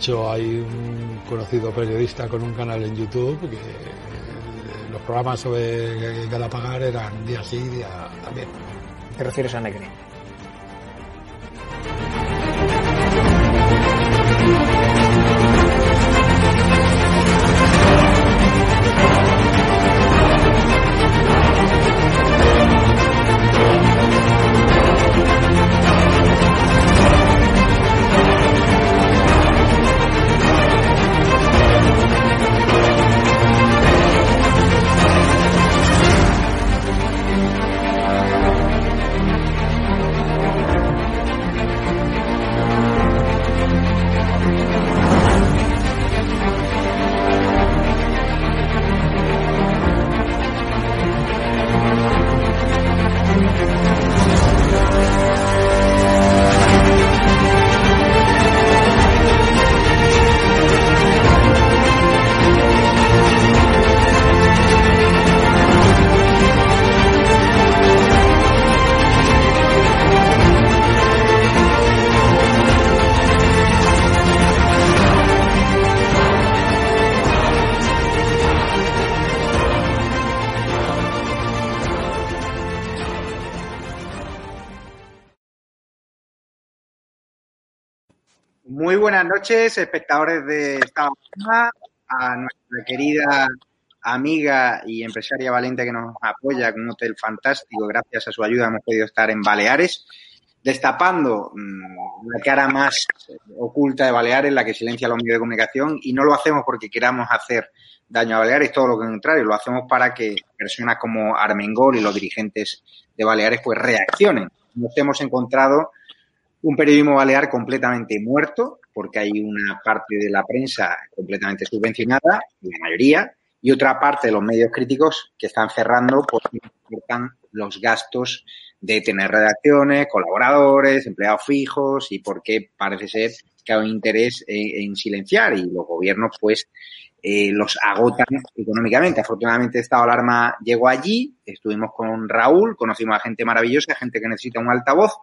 Hecho, hay un conocido periodista con un canal en YouTube que los programas sobre Galapagar eran día sí, día también. ¿Te refieres a Negri? Muy buenas noches, espectadores de esta mañana, a nuestra querida amiga y empresaria Valente que nos apoya con un hotel fantástico. Gracias a su ayuda hemos podido estar en Baleares, destapando mmm, la cara más oculta de Baleares, la que silencia los medios de comunicación, y no lo hacemos porque queramos hacer daño a Baleares, todo lo contrario, lo hacemos para que personas como Armengol y los dirigentes de Baleares pues reaccionen. Nos hemos encontrado un periodismo balear completamente muerto, porque hay una parte de la prensa completamente subvencionada, la mayoría, y otra parte de los medios críticos que están cerrando porque importan los gastos de tener redacciones, colaboradores, empleados fijos y porque parece ser que hay un interés en, en silenciar y los gobiernos pues eh, los agotan económicamente. Afortunadamente esta alarma llegó allí, estuvimos con Raúl, conocimos a gente maravillosa, gente que necesita un altavoz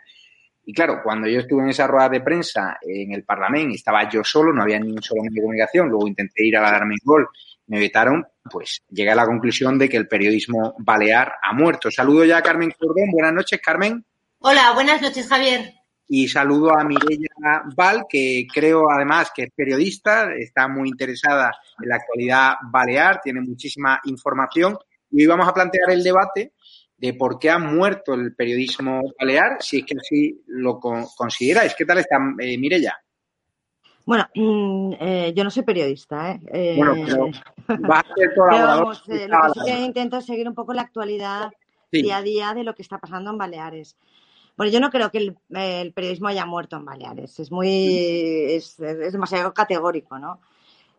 y claro, cuando yo estuve en esa rueda de prensa en el Parlamento, estaba yo solo, no había ni un solo medio de comunicación, luego intenté ir a la darme gol, me vetaron, pues llegué a la conclusión de que el periodismo balear ha muerto. Saludo ya a Carmen Cordón, buenas noches, Carmen. Hola, buenas noches, Javier. Y saludo a Mireia Val, que creo además que es periodista, está muy interesada en la actualidad balear, tiene muchísima información. Y hoy vamos a plantear el debate de por qué ha muerto el periodismo balear, si es que así lo consideráis. ¿Qué tal está eh, Mirella? Bueno, mmm, eh, yo no soy periodista, ¿eh? bueno, pero va a ser colaborador. Vamos, eh, lo que sí que intento es seguir un poco la actualidad sí. día a día de lo que está pasando en Baleares. Bueno, yo no creo que el, el periodismo haya muerto en Baleares. Es muy, es, es demasiado categórico, ¿no?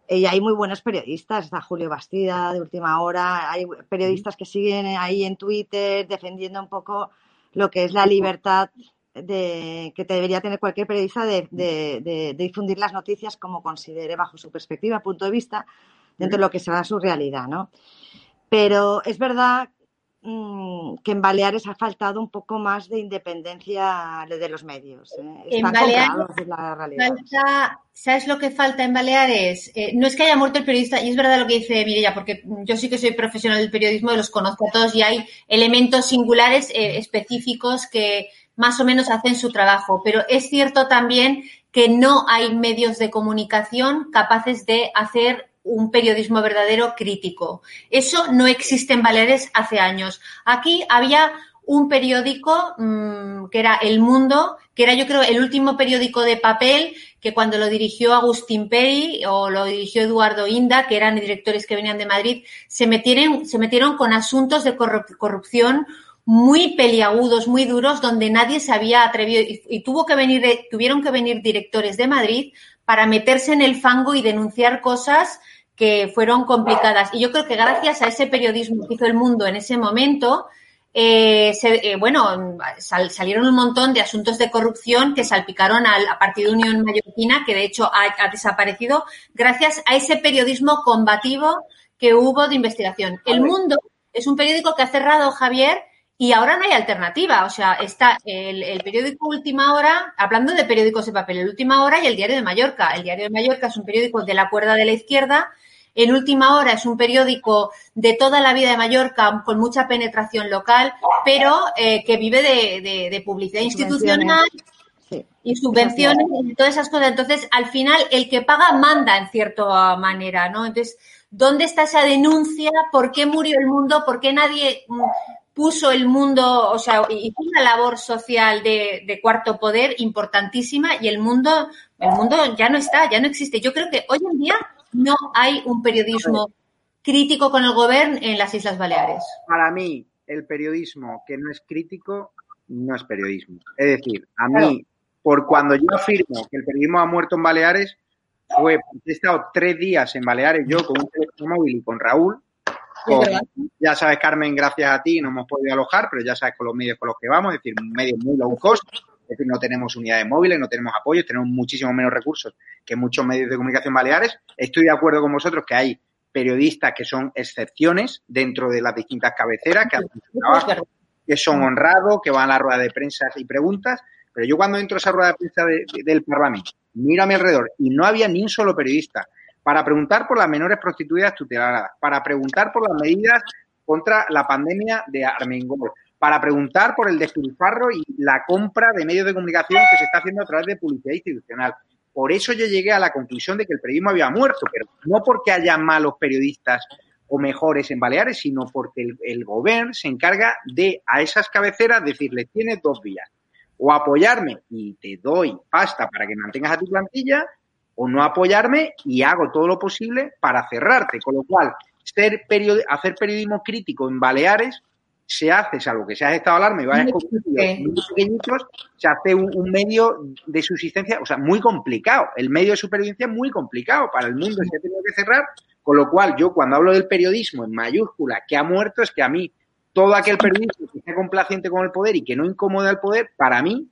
Y hay muy buenos periodistas, está Julio Bastida de última hora, hay periodistas que siguen ahí en Twitter defendiendo un poco lo que es la libertad de, que debería tener cualquier periodista de, de, de, difundir las noticias como considere bajo su perspectiva, punto de vista, dentro de lo que será su realidad, ¿no? Pero es verdad mm, que en Baleares ha faltado un poco más de independencia de los medios. ¿eh? en Baleares la falta, ¿sabes lo que falta en Baleares? Eh, no es que haya muerto el periodista, y es verdad lo que dice Mireia, porque yo sí que soy profesional del periodismo y los conozco a todos y hay elementos singulares eh, específicos que más o menos hacen su trabajo, pero es cierto también que no hay medios de comunicación capaces de hacer un periodismo verdadero crítico. Eso no existe en Baleares hace años. Aquí había un periódico mm, que era El Mundo, que era yo creo el último periódico de papel que cuando lo dirigió Agustín Peri o lo dirigió Eduardo Inda, que eran directores que venían de Madrid, se metieron, se metieron con asuntos de corrupción muy peliagudos, muy duros, donde nadie se había atrevido y, tuvo que venir, tuvieron que venir directores de Madrid para meterse en el fango y denunciar cosas que fueron complicadas. Y yo creo que gracias a ese periodismo que hizo el mundo en ese momento, eh, eh, bueno, salieron un montón de asuntos de corrupción que salpicaron al Partido Unión Mallorquina, que de hecho ha, desaparecido gracias a ese periodismo combativo que hubo de investigación. El Mundo es un periódico que ha cerrado Javier y ahora no hay alternativa. O sea, está el, el, periódico Última Hora, hablando de periódicos de papel, el Última Hora y el Diario de Mallorca. El Diario de Mallorca es un periódico de la cuerda de la izquierda en Última Hora es un periódico de toda la vida de Mallorca con mucha penetración local, pero eh, que vive de, publicidad institucional y subvenciones y todas esas cosas. Entonces, al final, el que paga manda en cierta manera, ¿no? Entonces, ¿dónde está esa denuncia? ¿Por qué murió el mundo? ¿Por qué nadie mm, puso el mundo, o sea, hizo una labor social de, de, cuarto poder importantísima y el mundo, el mundo ya no está, ya no existe. Yo creo que hoy en día no hay un periodismo crítico con el gobierno en las Islas Baleares. Para mí, el periodismo que no es crítico no es periodismo. Es decir, a mí, por cuando yo afirmo que el periodismo ha muerto en Baleares, fue he estado tres días en Baleares yo con un teléfono móvil y con Raúl. Ya sabes, Carmen, gracias a ti no hemos podido alojar, pero ya sabes con los medios con los que vamos, es decir, medios muy low cost, es decir, no tenemos unidades móviles, no tenemos apoyos, tenemos muchísimo menos recursos que muchos medios de comunicación baleares. Estoy de acuerdo con vosotros que hay periodistas que son excepciones dentro de las distintas cabeceras, que hacen su trabajo, que son honrados, que van a la rueda de prensa y preguntas, pero yo cuando entro a esa rueda de prensa del Parlamento, miro a mi alrededor y no había ni un solo periodista para preguntar por las menores prostituidas tuteladas, para preguntar por las medidas contra la pandemia de Armengol, para preguntar por el despilfarro y la compra de medios de comunicación que se está haciendo a través de publicidad institucional. Por eso yo llegué a la conclusión de que el periodismo había muerto, pero no porque haya malos periodistas o mejores en Baleares, sino porque el, gobierno se encarga de a esas cabeceras decirle tienes dos vías, o apoyarme y te doy pasta para que mantengas a tu plantilla, o no apoyarme y hago todo lo posible para cerrarte. Con lo cual, ser hacer periodismo crítico en Baleares se hace, salvo que seas estado alarma y vayas con pequeñitos, se hace un, medio de subsistencia, o sea, muy complicado. El medio de supervivencia es muy complicado para el mundo, se ha tenido que cerrar. Con lo cual, yo cuando hablo del periodismo en mayúscula que ha muerto, es que a mí todo aquel periodismo que sea complaciente con el poder y que no incomoda al poder, para mí,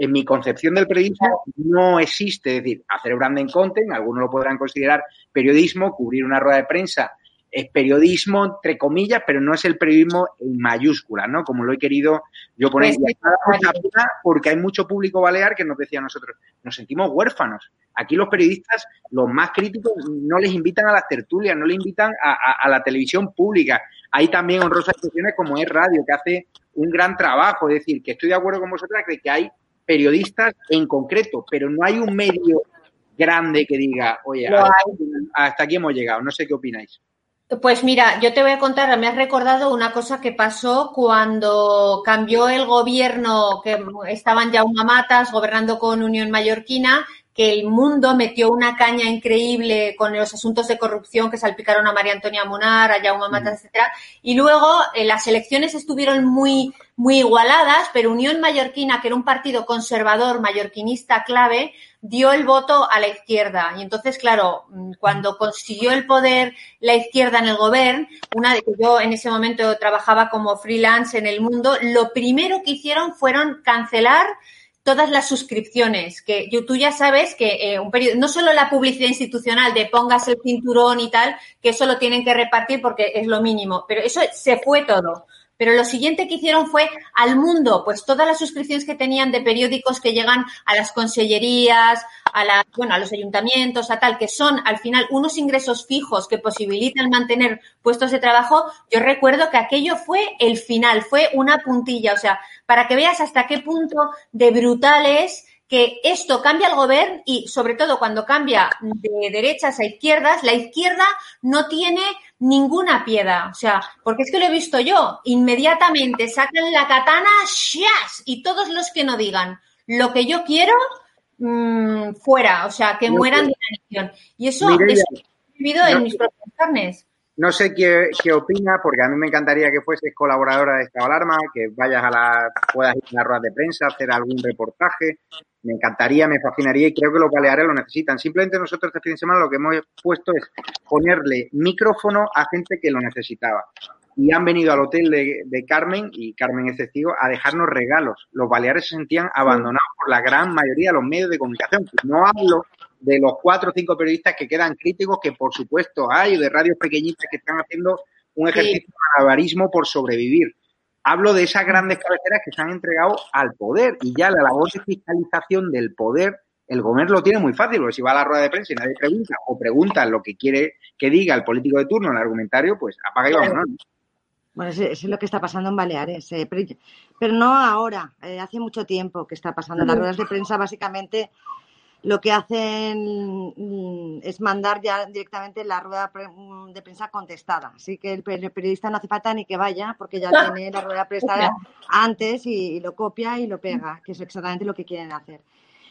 en mi concepción del periodismo, no existe. Es decir, hacer branding content, algunos lo podrán considerar periodismo, cubrir una rueda de prensa es periodismo, entre comillas, pero no es el periodismo en mayúsculas, ¿no? Como lo he querido yo poner. Pues porque hay mucho público balear que nos decía a nosotros, nos sentimos huérfanos. Aquí los periodistas, los más críticos, no les invitan a las tertulias, no les invitan a, la televisión pública. Hay también honrosas excepciones como es Radio, que hace un gran trabajo. Es decir, que estoy de acuerdo con vosotras de que hay periodistas en concreto, pero no hay un medio grande que diga, oye, hasta aquí hemos llegado. No sé qué opináis. Pues mira, yo te voy a contar, me has recordado una cosa que pasó cuando cambió el gobierno, que estaban ya una matas gobernando con Unión Mallorquina, que el mundo metió una caña increíble con los asuntos de corrupción que salpicaron a María Antonia Munar, a Jaume Matas, etcétera. Y luego eh, las elecciones estuvieron muy, muy igualadas, pero Unión Mallorquina, que era un partido conservador mallorquinista clave, dio el voto a la izquierda. Y entonces, claro, mm, cuando consiguió el poder la izquierda en el gobierno, una de que yo en ese momento trabajaba como freelance en el mundo, lo primero que hicieron fueron cancelar todas las suscripciones, que tú ya sabes que eh, un periodo, no solo la publicidad institucional de pongas el cinturón y tal, que eso lo tienen que repartir porque es lo mínimo, pero eso se fue todo Pero lo siguiente que hicieron fue al mundo, pues todas las suscripciones que tenían de periódicos que llegan a las consellerías, a la, bueno, a los ayuntamientos, a tal, que son al final unos ingresos fijos que posibilitan mantener puestos de trabajo, yo recuerdo que aquello fue el final, fue una puntilla, o sea, para que veas hasta qué punto de brutales que esto cambia el gobierno y sobre todo cuando cambia de derechas a izquierdas, la izquierda no tiene ninguna piedad. O sea, porque es que lo he visto yo, inmediatamente sacan la katana, ¡shias! y todos los que no digan lo que yo quiero, mmm, fuera, o sea, que mueran de la nación. Y eso, es vivido en mis propias carnes. No sé qué, qué opina, porque a mí me encantaría que fueses colaboradora de esta alarma, que vayas a la, puedas ir a las ruedas de prensa, hacer algún reportaje. Me encantaría, me fascinaría y creo que los baleares lo necesitan. Simplemente nosotros este fin de semana lo que hemos puesto es ponerle micrófono a gente que lo necesitaba. Y han venido al hotel de, de Carmen, y Carmen es testigo, a dejarnos regalos. Los baleares se sentían abandonados por la gran mayoría de los medios de comunicación. No hablo de los cuatro o cinco periodistas que quedan críticos, que por supuesto hay, de radios pequeñitas que están haciendo un ejercicio de malabarismo por sobrevivir. Hablo de esas grandes cabeceras que se han entregado al poder y ya la labor de fiscalización del poder, el gobierno lo tiene muy fácil, porque si va a la rueda de prensa y nadie pregunta o pregunta lo que quiere que diga el político de turno el argumentario, pues apaga y vámonos. Bueno, eso es lo que está pasando en Baleares, eh, pero, no ahora, eh, hace mucho tiempo que está pasando. Las ruedas de prensa básicamente lo que hacen mm, es mandar ya directamente la rueda mm, de prensa contestada. Así que el periodista no hace falta ni que vaya, porque ya tiene la rueda prestada antes y, lo copia y lo pega, que es exactamente lo que quieren hacer.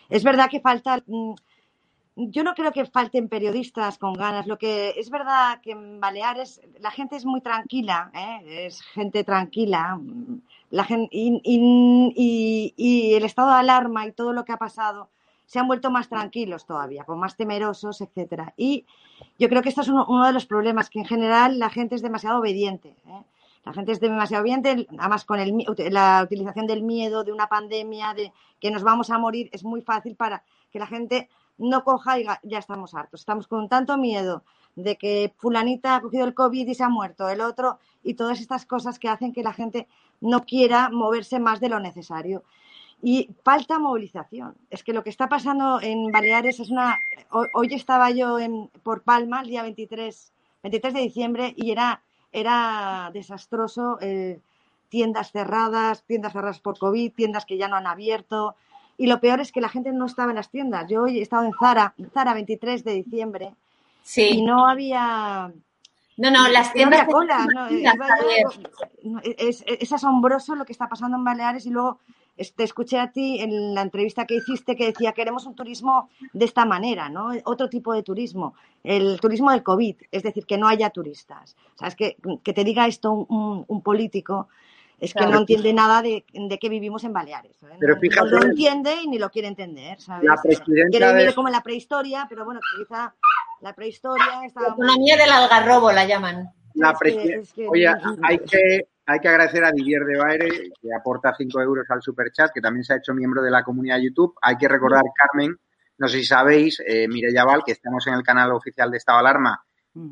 Es verdad que falta. Mm, yo no creo que falten periodistas con ganas. Lo que es verdad que en Baleares la gente es muy tranquila, ¿eh? es gente tranquila. La gente, y el estado de alarma y todo lo que ha pasado se han vuelto más tranquilos todavía, con más temerosos, etcétera. Y yo creo que este es uno, de los problemas, que en general la gente es demasiado obediente. ¿eh? La gente es demasiado obediente, además con la utilización del miedo, de una pandemia, de que nos vamos a morir, es muy fácil para que la gente no coja y ya estamos hartos. Estamos con tanto miedo de que fulanita ha cogido el COVID y se ha muerto, el otro, y todas estas cosas que hacen que la gente no quiera moverse más de lo necesario. Y falta movilización. Es que lo que está pasando en Baleares es una... Hoy, estaba yo en, por Palma el día 23, 23 de diciembre y era, era desastroso. Eh, tiendas cerradas, tiendas cerradas por COVID, tiendas que ya no han abierto. Y lo peor es que la gente no estaba en las tiendas. Yo hoy he estado en Zara, Zara 23 de diciembre, sí. y no había... No, no, las tiendas... es, es, asombroso lo que está pasando en Baleares y luego te escuché a ti en la entrevista que hiciste que decía queremos un turismo de esta manera, ¿no? Otro tipo de turismo, el turismo del COVID, es decir, que no haya turistas. O sea, es que, que te diga esto un, político es que no entiende nada de, de que vivimos en Baleares. ¿eh? Pero fíjate, no lo entiende y ni lo quiere entender, ¿sabes? La presidenta quiere como en la prehistoria, pero bueno, quizá la prehistoria... Está... La economía del algarrobo la llaman. La Oye, hay que hay que agradecer a Didier de Baere, que aporta 5 euros al superchat, que también se ha hecho miembro de la comunidad de YouTube. Hay que recordar, Carmen, no sé si sabéis, eh, Mireya Val, que estamos en el canal oficial de Estado de Alarma,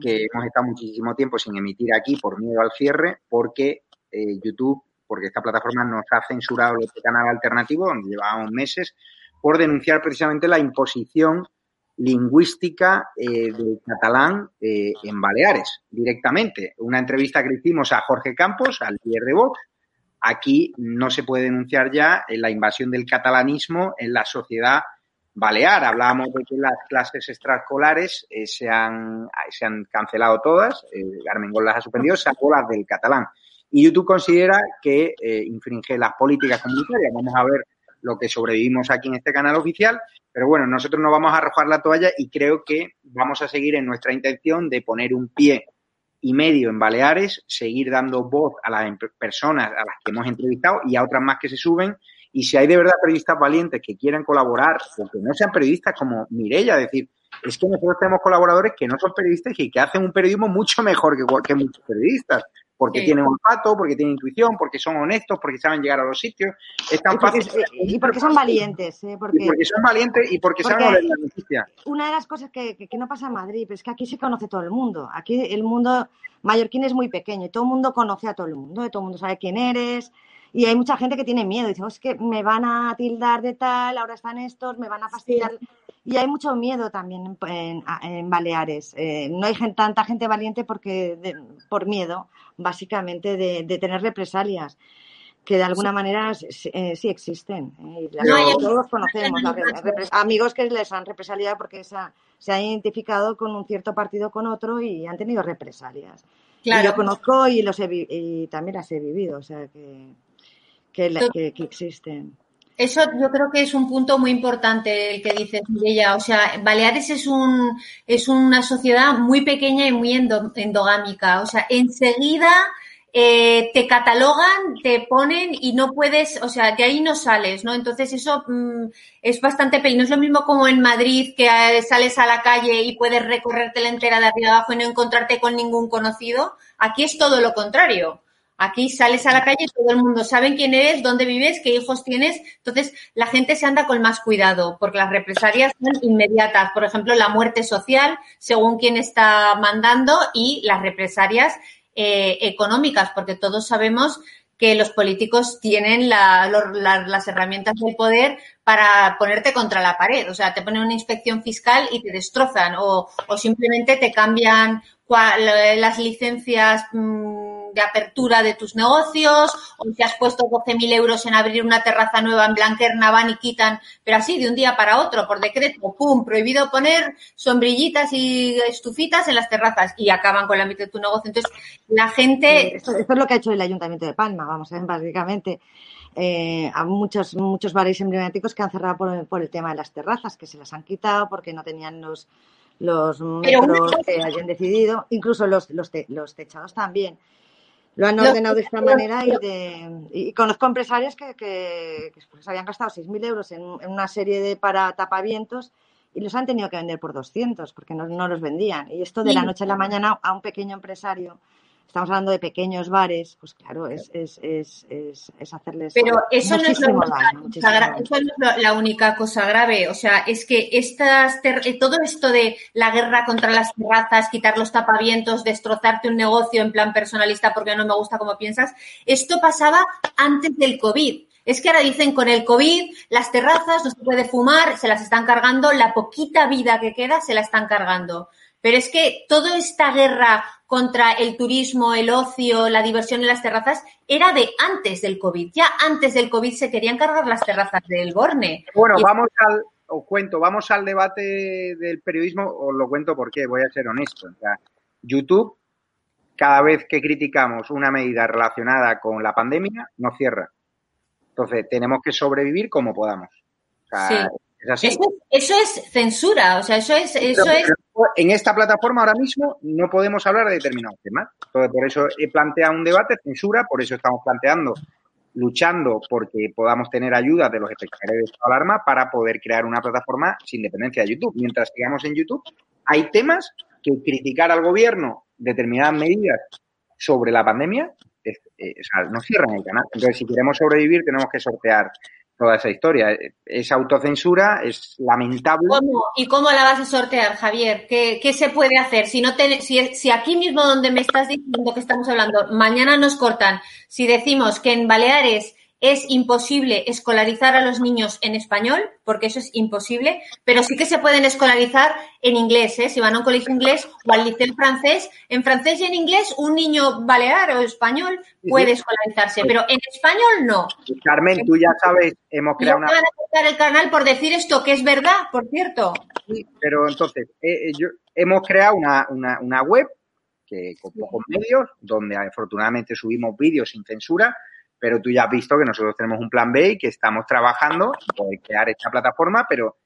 que hemos estado muchísimo tiempo sin emitir aquí por miedo al cierre, porque eh, YouTube, porque esta plataforma nos ha censurado este canal alternativo, donde llevábamos meses, por denunciar precisamente la imposición lingüística eh, del catalán eh, en Baleares, directamente. Una entrevista que hicimos a Jorge Campos, al líder de Vox. Aquí no se puede denunciar ya la invasión del catalanismo en la sociedad balear. Hablábamos de que las clases extraescolares eh, se, han, se han cancelado todas, eh, Armengol las ha suspendido, salvo las del catalán. Y YouTube considera que infringe las políticas comunitarias. Vamos a ver lo que sobrevivimos aquí en este canal oficial. Pero bueno, nosotros no vamos a arrojar la toalla y creo que vamos a seguir en nuestra intención de poner un pie y medio en Baleares, seguir dando voz a las personas a las que hemos entrevistado y a otras más que se suben. Y si hay de verdad periodistas valientes que quieran colaborar, o que no sean periodistas como Mirella, decir, es que nosotros tenemos colaboradores que no son periodistas y que hacen un periodismo mucho mejor que, que muchos periodistas. Porque tienen olfato, porque tienen intuición, porque son honestos, porque saben llegar a los sitios. Es tan y porque, fácil. Y porque son valientes. ¿eh? Porque, y porque son valientes y porque, saben la noticia. Una de las cosas que, que, no pasa en Madrid es que aquí se conoce todo el mundo. Aquí el mundo mallorquín es muy pequeño y todo el mundo conoce a todo el mundo, todo el mundo sabe quién eres. Y hay mucha gente que tiene miedo, dice, oh, es que me van a tildar de tal, ahora están estos, me van a fastidiar. Y hay mucho miedo también en, en, Baleares. Eh, no hay gente, tanta gente valiente porque por miedo, básicamente, de, de, tener represalias que de alguna manera eh, sí existen. Eh, todos conocemos amigos que les han represaliado porque se, se han identificado con un cierto partido con otro y han tenido represalias. Claro. Y yo conozco y, los he, y también las he vivido, o sea que, que, que, que existen. Eso yo creo que es un punto muy importante el que dices, ella. O sea, Baleares es un es una sociedad muy pequeña y muy endogámica. O sea, enseguida eh, te catalogan, te ponen y no puedes, o sea, de ahí no sales, ¿no? Entonces eso mm, es bastante pequeño. No es lo mismo como en Madrid que eh, sales a la calle y puedes recorrerte la entera de arriba abajo y no encontrarte con ningún conocido. Aquí es todo lo contrario. Aquí sales a la calle y todo el mundo sabe quién eres, dónde vives, qué hijos tienes. Entonces, la gente se anda con más cuidado porque las represalias son inmediatas. Por ejemplo, la muerte social, según quién está mandando, y las represalias eh, económicas, porque todos sabemos que los políticos tienen la, las herramientas del poder para ponerte contra la pared. O sea, te ponen una inspección fiscal y te destrozan o, o simplemente te cambian las licencias mm, de apertura de tus negocios, o si has puesto 12.000 euros en abrir una terraza nueva en Blanquerna, van y quitan, pero así de un día para otro, por decreto, ¡pum! Prohibido poner sombrillitas y estufitas en las terrazas y acaban con la mitad de tu negocio. Entonces, la gente. Esto, es lo que ha hecho el Ayuntamiento de Palma, vamos, a ver, básicamente. Eh, a muchos, muchos bares emblemáticos que han cerrado por, por el tema de las terrazas, que se las han quitado porque no tenían los los metros que hayan decidido, incluso los, los, los techados también. Lo han ordenado de esta manera y, de, y conozco empresarios que, que, que pues, habían gastado 6.000 euros en, en, una serie de para tapavientos y los han tenido que vender por 200 porque no, no los vendían. Y esto de la noche a la mañana a un pequeño empresario estamos hablando de pequeños bares, pues claro, es, es, es, es hacerles. Pero eso no, es, la única, eso no es la única cosa grave. O sea, es que estas eh, todo esto de la guerra contra las terrazas, quitar los tapavientos, destrozarte un negocio en plan personalista porque no me gusta como piensas, esto pasaba antes del COVID. Es que ahora dicen con el COVID las terrazas no se puede fumar, se las están cargando, la poquita vida que queda se la están cargando. Pero es que toda esta guerra contra el turismo, el ocio, la diversión en las terrazas era de antes del COVID. Ya antes del COVID se querían cargar las terrazas del Borne. Bueno, vamos al, os cuento, vamos al debate del periodismo, os lo cuento porque voy a ser honesto. O sea, YouTube, cada vez que criticamos una medida relacionada con la pandemia, nos cierra. Entonces, tenemos que sobrevivir como podamos. O sea, eso, eso, es censura, o sea, eso es... Eso es... en esta plataforma ahora mismo no podemos hablar de determinados temas. Entonces, por eso he planteado un debate, censura, por eso estamos planteando, luchando porque podamos tener ayuda de los espectadores de esta alarma para poder crear una plataforma sin dependencia de YouTube. Mientras sigamos en YouTube, hay temas que criticar al gobierno determinadas medidas sobre la pandemia, eh, nos cierran el canal. Entonces, si queremos sobrevivir, tenemos que sortear toda esa historia. Es autocensura, es lamentable. ¿Y cómo la vas a sortear, Javier? ¿Qué, qué se puede hacer? Si, no te, si, si, aquí mismo donde me estás diciendo que estamos hablando, mañana nos cortan, si decimos que en Baleares es imposible escolarizar a los niños en español, porque eso es imposible, pero sí que se pueden escolarizar en inglés, ¿eh? si van a un colegio inglés o al liceo francés. En francés y en inglés, un niño balear o español puede escolarizarse, pero en español no. Carmen, tú ya sabes, hemos creado una. van a cortar el canal por decir esto, que es verdad, por cierto. Sí, pero entonces, eh, eh yo, hemos creado una, una, una web que con pocos medios, donde afortunadamente subimos vídeos sin censura pero tú ya has visto que nosotros tenemos un plan B y que estamos trabajando por crear esta plataforma, pero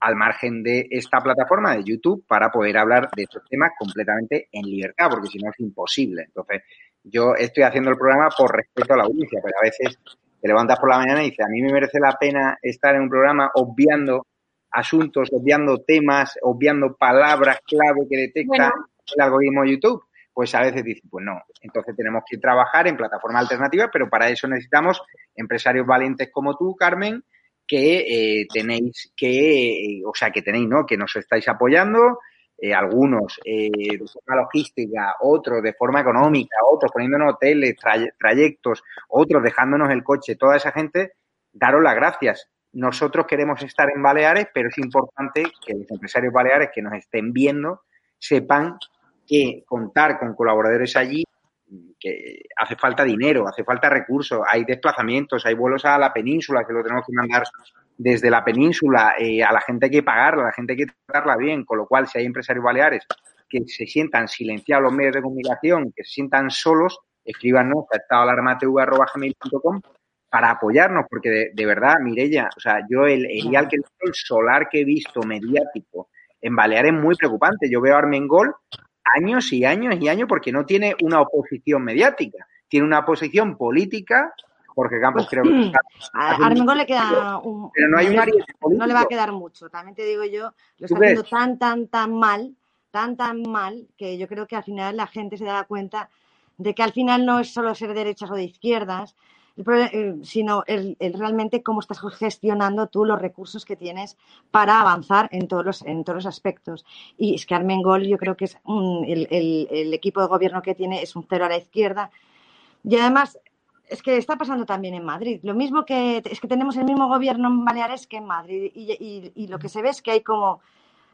al margen de esta plataforma de YouTube para poder hablar de estos temas completamente en libertad, porque si no es imposible. Entonces, yo estoy haciendo el programa por respeto a la audiencia, pero a veces te levantas por la mañana y dices, a mí me merece la pena estar en un programa obviando asuntos, obviando temas, obviando palabras clave que detecta el algoritmo de YouTube pues a veces dicen, pues no, entonces tenemos que trabajar en plataformas alternativas, pero para eso necesitamos empresarios valientes como tú, Carmen, que eh, tenéis que, o sea, que tenéis, ¿no? Que nos estáis apoyando, eh, algunos eh, de forma logística, otros de forma económica, otros poniéndonos hoteles, trayectos, otros dejándonos el coche, toda esa gente, daros las gracias. Nosotros queremos estar en Baleares, pero es importante que los empresarios baleares que nos estén viendo sepan que contar con colaboradores allí, que hace falta dinero, hace falta recursos, hay desplazamientos, hay vuelos a la península que lo tenemos que mandar desde la península, eh, a la gente hay que pagarla, a la gente hay que tratarla bien, con lo cual si hay empresarios baleares que se sientan silenciados los medios de comunicación, que se sientan solos, escríbanos a estadoalarmatv.com para apoyarnos, porque de, verdad, Mirella, o sea, yo el, el, el, el solar que he visto mediático en Baleares es muy preocupante. Yo veo a Armengol años y años y años porque no tiene una oposición mediática, tiene una oposición política Jorge Campos pues, creo que... A Armengol le queda un... Pero no hay un No le va a quedar mucho, también te digo yo, lo está haciendo tan, tan, tan mal, tan, tan mal, que yo creo que al final la gente se da cuenta de que al final no es solo ser derechas o de izquierdas, sino el, realmente cómo estás gestionando tú los recursos que tienes para avanzar en todos los, en todos los aspectos. Y es que Armengol yo creo que es el, el, equipo de gobierno que tiene es un cero a la izquierda. Y además es que está pasando también en Madrid. Lo mismo que es que tenemos el mismo gobierno en Baleares que en Madrid y, lo que se ve es que hay como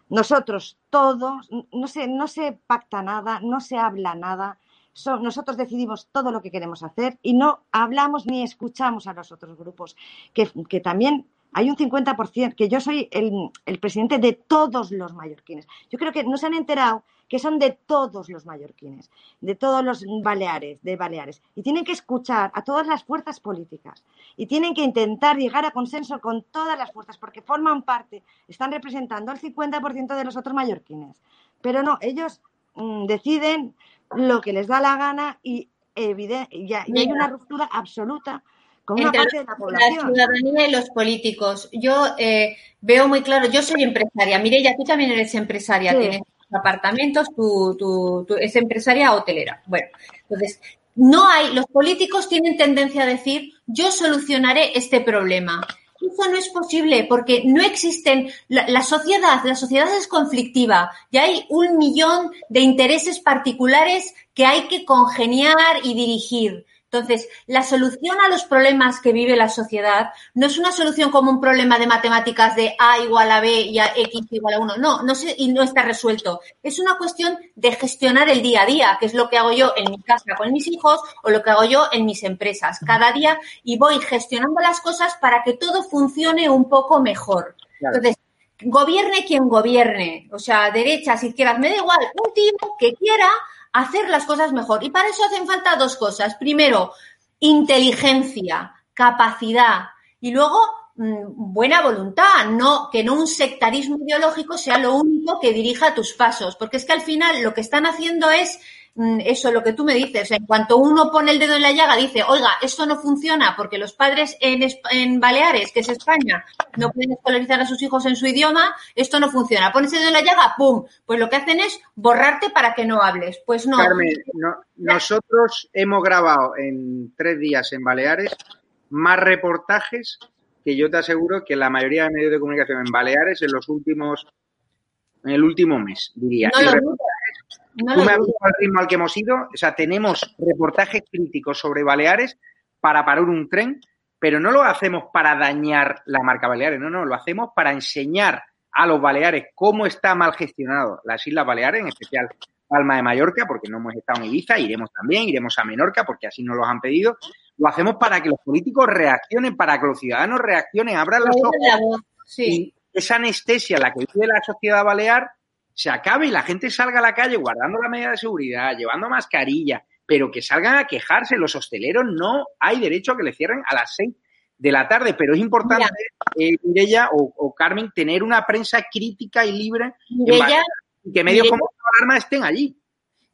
nosotros todos, no se, no se pacta nada, no se habla nada, nosotros decidimos todo lo que queremos hacer y no hablamos ni escuchamos a los otros grupos, que, que también hay un 50%, que yo soy el, el, presidente de todos los mallorquines. Yo creo que no se han enterado que son de todos los mallorquines, de todos los baleares, de Baleares. Y tienen que escuchar a todas las fuerzas políticas y tienen que intentar llegar a consenso con todas las fuerzas, porque forman parte, están representando al 50% de los otros mallorquines. Pero no, ellos deciden lo que les da la gana y, y hay una ruptura absoluta con una parte de la población. La ciudadanía y los políticos. Yo eh, veo muy claro, yo soy empresaria. Mireya, tú también eres empresaria, tienes apartamentos, tú, tú, es empresaria hotelera. Bueno, entonces, no hay, los políticos tienen tendencia a decir, yo solucionaré este problema. Eso no es posible porque no existen, la, sociedad, la sociedad es conflictiva y hay un millón de intereses particulares que hay que congeniar y dirigir. Entonces, la solución a los problemas que vive la sociedad no es una solución como un problema de matemáticas de A igual a B y a X igual a 1. No, no y no está resuelto. Es una cuestión de gestionar el día a día, que es lo que hago yo en mi casa con mis hijos o lo que hago yo en mis empresas. Cada día y voy gestionando las cosas para que todo funcione un poco mejor. Entonces, gobierne quien gobierne, o sea, derechas, izquierdas, me da igual, un tío que quiera hacer las cosas mejor. Y para eso hacen falta dos cosas. Primero, inteligencia, capacidad y luego mm, buena voluntad, no que no un sectarismo ideológico sea lo único que dirija tus pasos, porque es que al final lo que están haciendo es eso, lo que tú me dices, en cuanto uno pone el dedo en la llaga, dice, oiga, esto no funciona porque los padres en, en Baleares, que es España, no pueden escolarizar a sus hijos en su idioma, esto no funciona. Pones el dedo en la llaga, ¡pum! Pues lo que hacen es borrarte para que no hables. Pues no. Carmen, nosotros hemos grabado en tres días en Baleares más reportajes que yo te aseguro que la mayoría de medios de comunicación en Baleares en los últimos, en el último mes, diría. No Tú me has visto al ritmo al que hemos ido. O sea, tenemos reportajes críticos sobre Baleares para parar un tren, pero no lo hacemos para dañar la marca Baleares, no, no, lo hacemos para enseñar a los Baleares cómo está mal gestionado las Islas Baleares, en especial Palma de Mallorca, porque no hemos estado en Ibiza, iremos también, iremos a Menorca, porque así nos lo han pedido. Lo hacemos para que los políticos reaccionen, para que los ciudadanos reaccionen, abran los ojos. Y esa anestesia, la que vive la sociedad balear, se acabe y la gente salga a la calle guardando la medida de seguridad, llevando mascarilla, pero que salgan a quejarse. Los hosteleros no hay derecho a que le cierren a las seis de la tarde, pero es importante, eh, Mireya o, Carmen, tener una prensa crítica y libre y que medios como Alarma estén allí.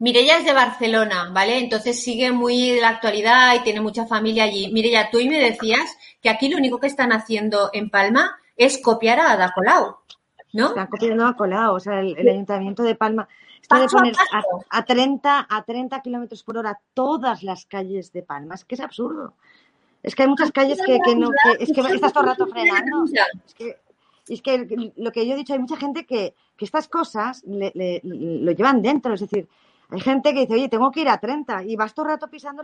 Mireya es de Barcelona, ¿vale? Entonces sigue muy de la actualidad y tiene mucha familia allí. Mireya, tú y me decías que aquí lo único que están haciendo en Palma es copiar a Ada Colau. ¿No? Están copiando a Colau, o sea, el, Ayuntamiento de Palma. Esto de poner a, 30, a 30 kilómetros por hora todas las calles de Palma, es que es absurdo. Es que hay muchas calles que, no, que, es que estás todo el rato frenando. Es que, es que lo que yo he dicho, hay mucha gente que, que estas cosas lo llevan dentro. Es decir, hay gente que dice, oye, tengo que ir a 30 y vas todo el rato pisando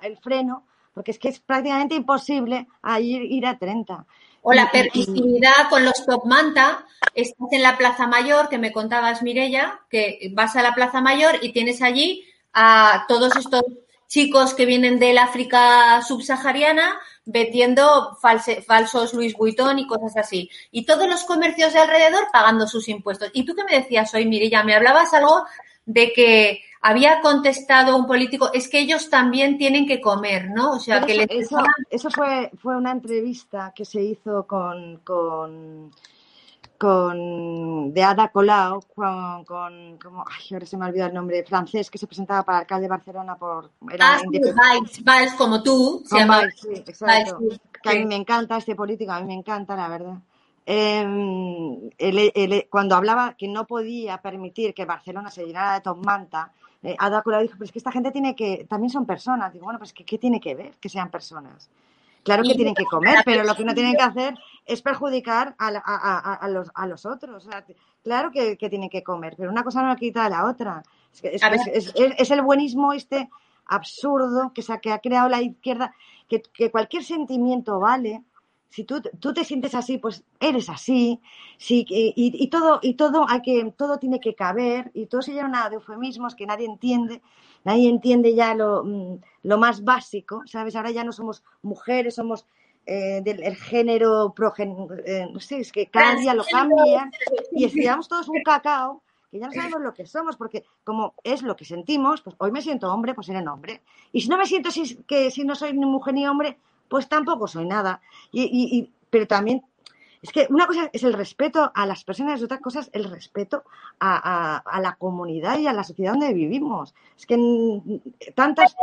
el freno porque es que es prácticamente imposible ir, ir a 30. O la permisividad con los top manta. Estás en la Plaza Mayor, que me contabas, Mirella, que vas a la Plaza Mayor y tienes allí a todos estos chicos que vienen del África subsahariana vendiendo falsos Louis Vuitton y cosas así. Y todos los comercios de alrededor pagando sus impuestos. ¿Y tú qué me decías hoy, Mirella? Me hablabas algo de que había contestado un político, es que ellos también tienen que comer, ¿no? O sea, que eso, eso, fue, fue una entrevista que se hizo con, con, con de Ada Colau, con, con como, ay, ahora se me ha olvidado el nombre, francés, que se presentaba para alcalde de Barcelona por... Era ah, como tú. Se llama, sí, exacto. que a mí me encanta este político, a mí me encanta, la verdad. Eh, cuando hablaba que no podía permitir que Barcelona se llenara de Tom Manta, eh, Ada Colau dijo, pero es que esta gente tiene que, también son personas. Digo, bueno, pues ¿qué, tiene que ver que sean personas? Claro que tienen que comer, pero lo que no tienen que hacer es perjudicar a, los, a los, otros. claro que, tienen que comer, pero una cosa no quita a la otra. Es, el buenismo este absurdo que, que ha creado la izquierda, que, que cualquier sentimiento vale, si tú, tú, te sientes así, pues eres así, sí, y, y, todo, y todo hay que, todo tiene que caber, y todo se llena de eufemismos que nadie entiende, nadie entiende ya lo, mm, lo más básico, ¿sabes? Ahora ya no somos mujeres, somos eh, del género progen, eh, no sé, es que cada día lo cambian, y estudiamos todos un cacao que ya no sabemos lo que somos, porque como es lo que sentimos, pues hoy me siento hombre, pues seré hombre. Y si no me siento si, que si no soy ni mujer ni hombre, pues tampoco soy nada. Y, pero también es que una cosa es el respeto a las personas y otra cosa es el respeto a, la comunidad y a la sociedad donde vivimos. Es que tantas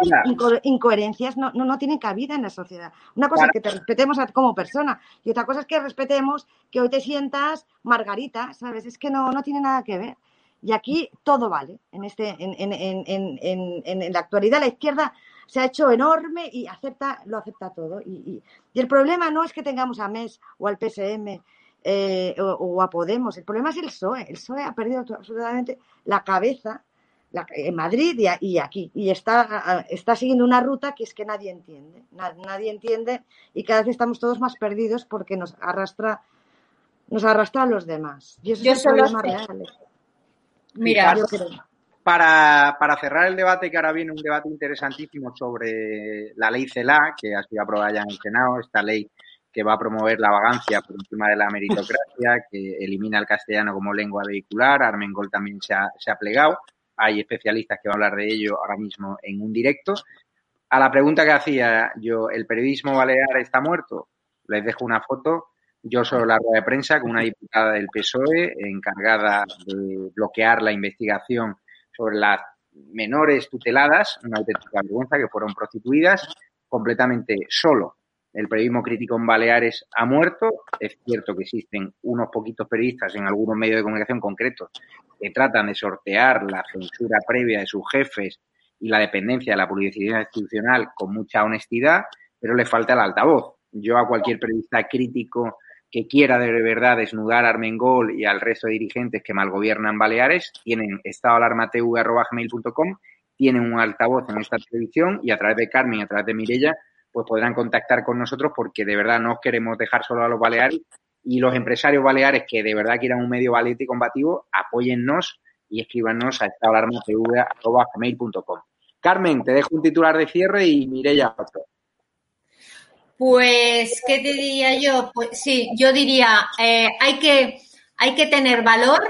incoherencias no, no, tienen cabida en la sociedad. Una cosa es que te respetemos como persona y otra cosa es que respetemos que hoy te sientas Margarita, ¿sabes? Es que no, no tiene nada que ver. Y aquí todo vale. En, este, en, en, en, en la actualidad la izquierda se ha hecho enorme y acepta, lo acepta todo. Y, el problema no es que tengamos a MES o al PSM eh, o, a Podemos, el problema es el PSOE. El PSOE ha perdido absolutamente la cabeza en Madrid y, aquí. Y está, está siguiendo una ruta que es que nadie entiende. Nadie, entiende y cada vez estamos todos más perdidos porque nos arrastra nos arrastra a los demás. Y eso es el problema real. Mira, yo creo. Para, para, cerrar el debate, que ahora viene un debate interesantísimo sobre la ley CELA, que ha sido aprobada ya en el Senado, esta ley que va a promover la vagancia por encima de la meritocracia, que elimina el castellano como lengua vehicular, Armengol también se ha, se ha plegado, hay especialistas que van a hablar de ello ahora mismo en un directo. A la pregunta que hacía yo, ¿el periodismo balear está muerto? Les dejo una foto. Yo soy la rueda de prensa con una diputada del PSOE encargada de bloquear la investigación sobre las menores tuteladas, una auténtica vergüenza, que fueron prostituidas completamente solo. El periodismo crítico en Baleares ha muerto. Es cierto que existen unos poquitos periodistas en algunos medios de comunicación concretos que tratan de sortear la censura previa de sus jefes y la dependencia de la publicidad institucional con mucha honestidad, pero le falta el altavoz. Yo a cualquier periodista crítico que quiera de verdad desnudar a Armengol y al resto de dirigentes que malgobiernan Baleares, tienen estadoalarmatv.com, tienen un altavoz en esta televisión y a través de Carmen, a través de Mirella, pues podrán contactar con nosotros porque de verdad no os queremos dejar solo a los Baleares y los empresarios baleares que de verdad quieran un medio valiente y combativo, apóyennos y escríbanos a estadoalarmatv.com. Carmen, te dejo un titular de cierre y Mirella otro. Pues, ¿qué te diría yo? Pues sí, yo diría, eh, hay, que, hay que tener valor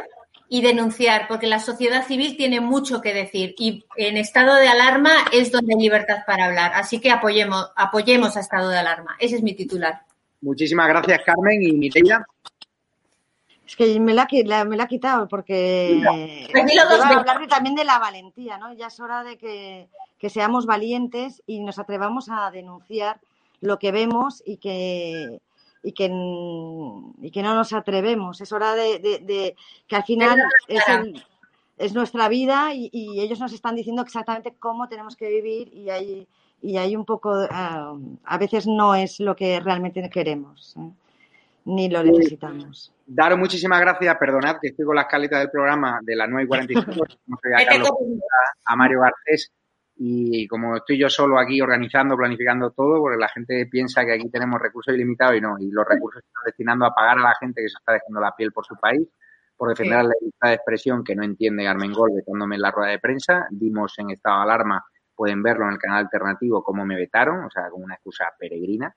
y denunciar, porque la sociedad civil tiene mucho que decir y en estado de alarma es donde hay libertad para hablar. Así que apoyemos, apoyemos a estado de alarma. Ese es mi titular. Muchísimas gracias, Carmen y Mireia. Es que me la, me la ha quitado porque a hablar también de la valentía, ¿no? Ya es hora de que, que seamos valientes y nos atrevamos a denunciar lo que vemos y que, y que, y que no nos atrevemos. Es hora de, que al final es nuestra vida y, ellos nos están diciendo exactamente cómo tenemos que vivir y hay, y hay un poco, eh, a veces no es lo que realmente queremos, ¿eh? ni lo necesitamos. Daros muchísimas gracias, perdonad que estoy con la escaleta del programa de las 9 y 45, a, a Mario Garcés y como estoy yo solo aquí organizando, planificando todo, porque la gente piensa que aquí tenemos recursos ilimitados y no, y los recursos se están destinando a pagar a la gente que se está dejando la piel por su país, por defender la libertad de expresión que no entiende Carmen Gol vetándome en la rueda de prensa. Dimos en estado de alarma, pueden verlo en el canal alternativo cómo me vetaron, o sea, con una excusa peregrina.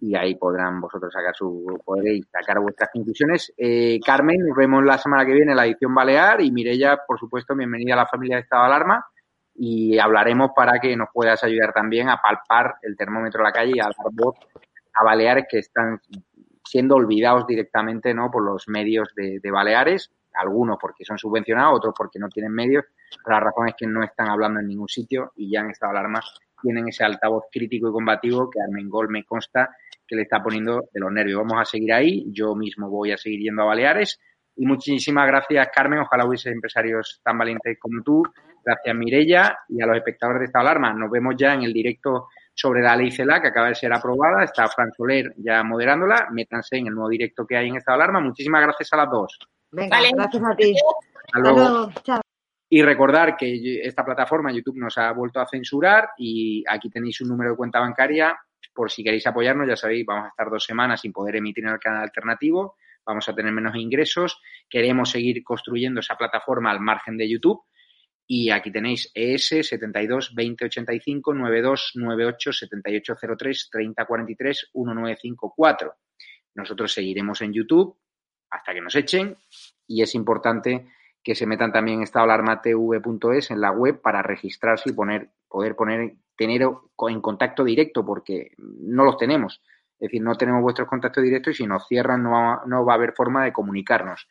Y ahí podrán vosotros sacar su, podréis sacar vuestras conclusiones. Eh, Carmen, nos vemos la semana que viene en la edición Balear y Mirella, por supuesto, bienvenida a la familia de estado de alarma y hablaremos para que nos puedas ayudar también a palpar el termómetro de la calle y a dar voz a Baleares que están siendo olvidados directamente ¿no? por los medios de, Baleares, algunos porque son subvencionados, otros porque no tienen medios, la razón es que no están hablando en ningún sitio y ya en estado de alarma tienen ese altavoz crítico y combativo que Armengol me consta que le está poniendo de los nervios. Vamos a seguir ahí, yo mismo voy a seguir yendo a Baleares. Y muchísimas gracias Carmen, ojalá hubiese empresarios tan valientes como tú Gracias Mirella y a los espectadores de esta alarma. Nos vemos ya en el directo sobre la ley CELA que acaba de ser aprobada. Está Fran Soler ya moderándola. Métanse en el nuevo directo que hay en esta alarma. Muchísimas gracias a las dos. Venga, gracias a ti. Hasta luego. Y recordar que esta plataforma YouTube nos ha vuelto a censurar y aquí tenéis un número de cuenta bancaria por si queréis apoyarnos. Ya sabéis, vamos a estar dos semanas sin poder emitir en el canal alternativo. Vamos a tener menos ingresos. Queremos seguir construyendo esa plataforma al margen de YouTube y aquí tenéis ES 72 20 85 92 98 78 03 30 43 1954. Nosotros seguiremos en YouTube hasta que nos echen y es importante que se metan también en estadoalarmatv.es en la web para registrarse y poner, poder poner, tener en contacto directo porque no los tenemos. Es decir, no tenemos vuestros contactos directos y si nos cierran no no va a haber forma de comunicarnos.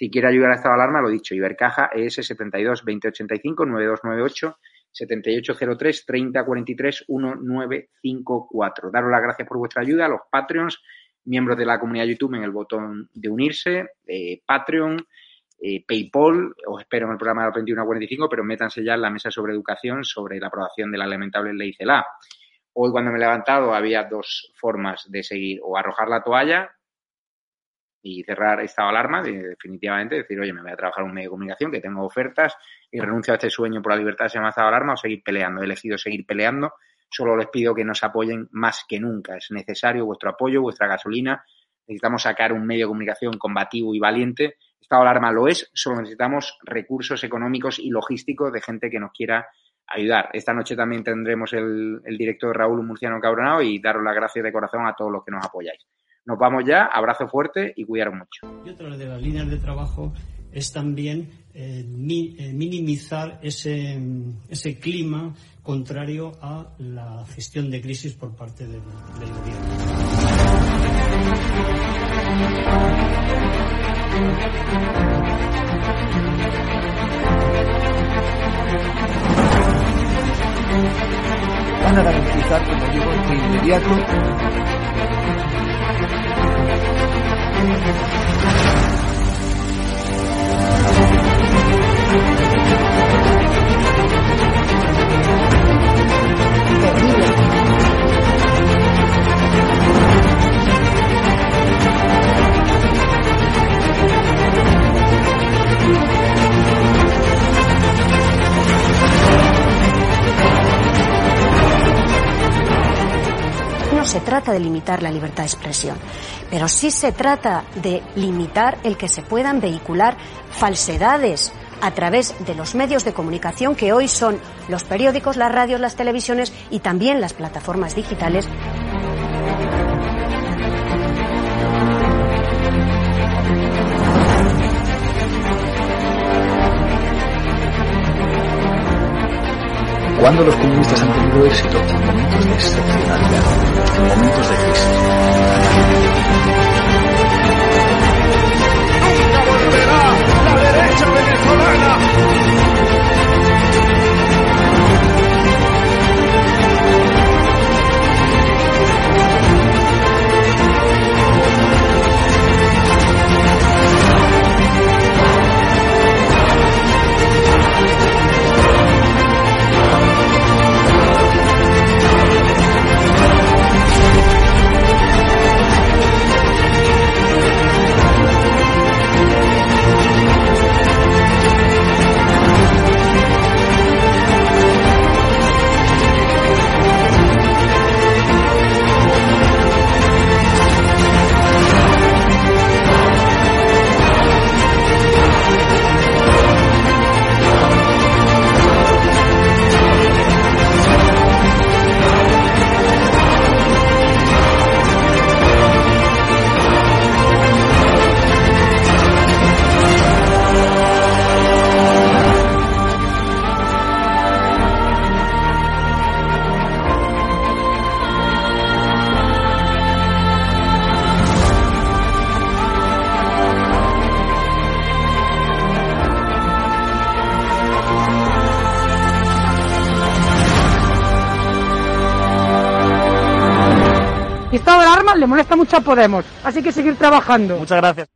Si quiere ayudar a esta alarma, lo dicho, Ibercaja ES 72 2085 9298 7803 3043 1954. Daros las gracias por vuestra ayuda los Patreons, miembros de la comunidad YouTube en el botón de unirse, eh, Patreon, eh, PayPal, os espero en el programa de los 21 a 45, pero métanse ya en la mesa sobre educación sobre la aprobación de la lamentable ley CELA. Hoy cuando me he levantado había dos formas de seguir, o arrojar la toalla y cerrar esta alarma, definitivamente, decir, oye, me voy a trabajar un medio de comunicación, que tengo ofertas y renuncio a este sueño por la libertad de esta alarma o seguir peleando. He elegido seguir peleando. Solo les pido que nos apoyen más que nunca. Es necesario vuestro apoyo, vuestra gasolina. Necesitamos sacar un medio de comunicación combativo y valiente. Esta alarma lo es. Solo necesitamos recursos económicos y logísticos de gente que nos quiera ayudar. Esta noche también tendremos el, el directo de Raúl Murciano Cabronado y daros las gracias de corazón a todos los que nos apoyáis. Nos vamos ya, abrazo fuerte y cuidaros mucho. Y otra de las líneas de trabajo es también eh, eh, minimizar ese, ese clima contrario a la gestión de crisis por parte del, del gobierno. Van a garantizar, como digo, de inmediato Thank you. No se trata de limitar la libertad de expresión, pero sí se trata de limitar el que se puedan vehicular falsedades a través de los medios de comunicación que hoy son los periódicos, las radios, las televisiones y también las plataformas digitales. Cuando los comunistas han tenido éxito en momentos de excepcionalidad, en momentos de crisis. ¡Nunca volverá la derecha venezolana! Le molesta mucho a Podemos. Así que seguir trabajando. Muchas gracias.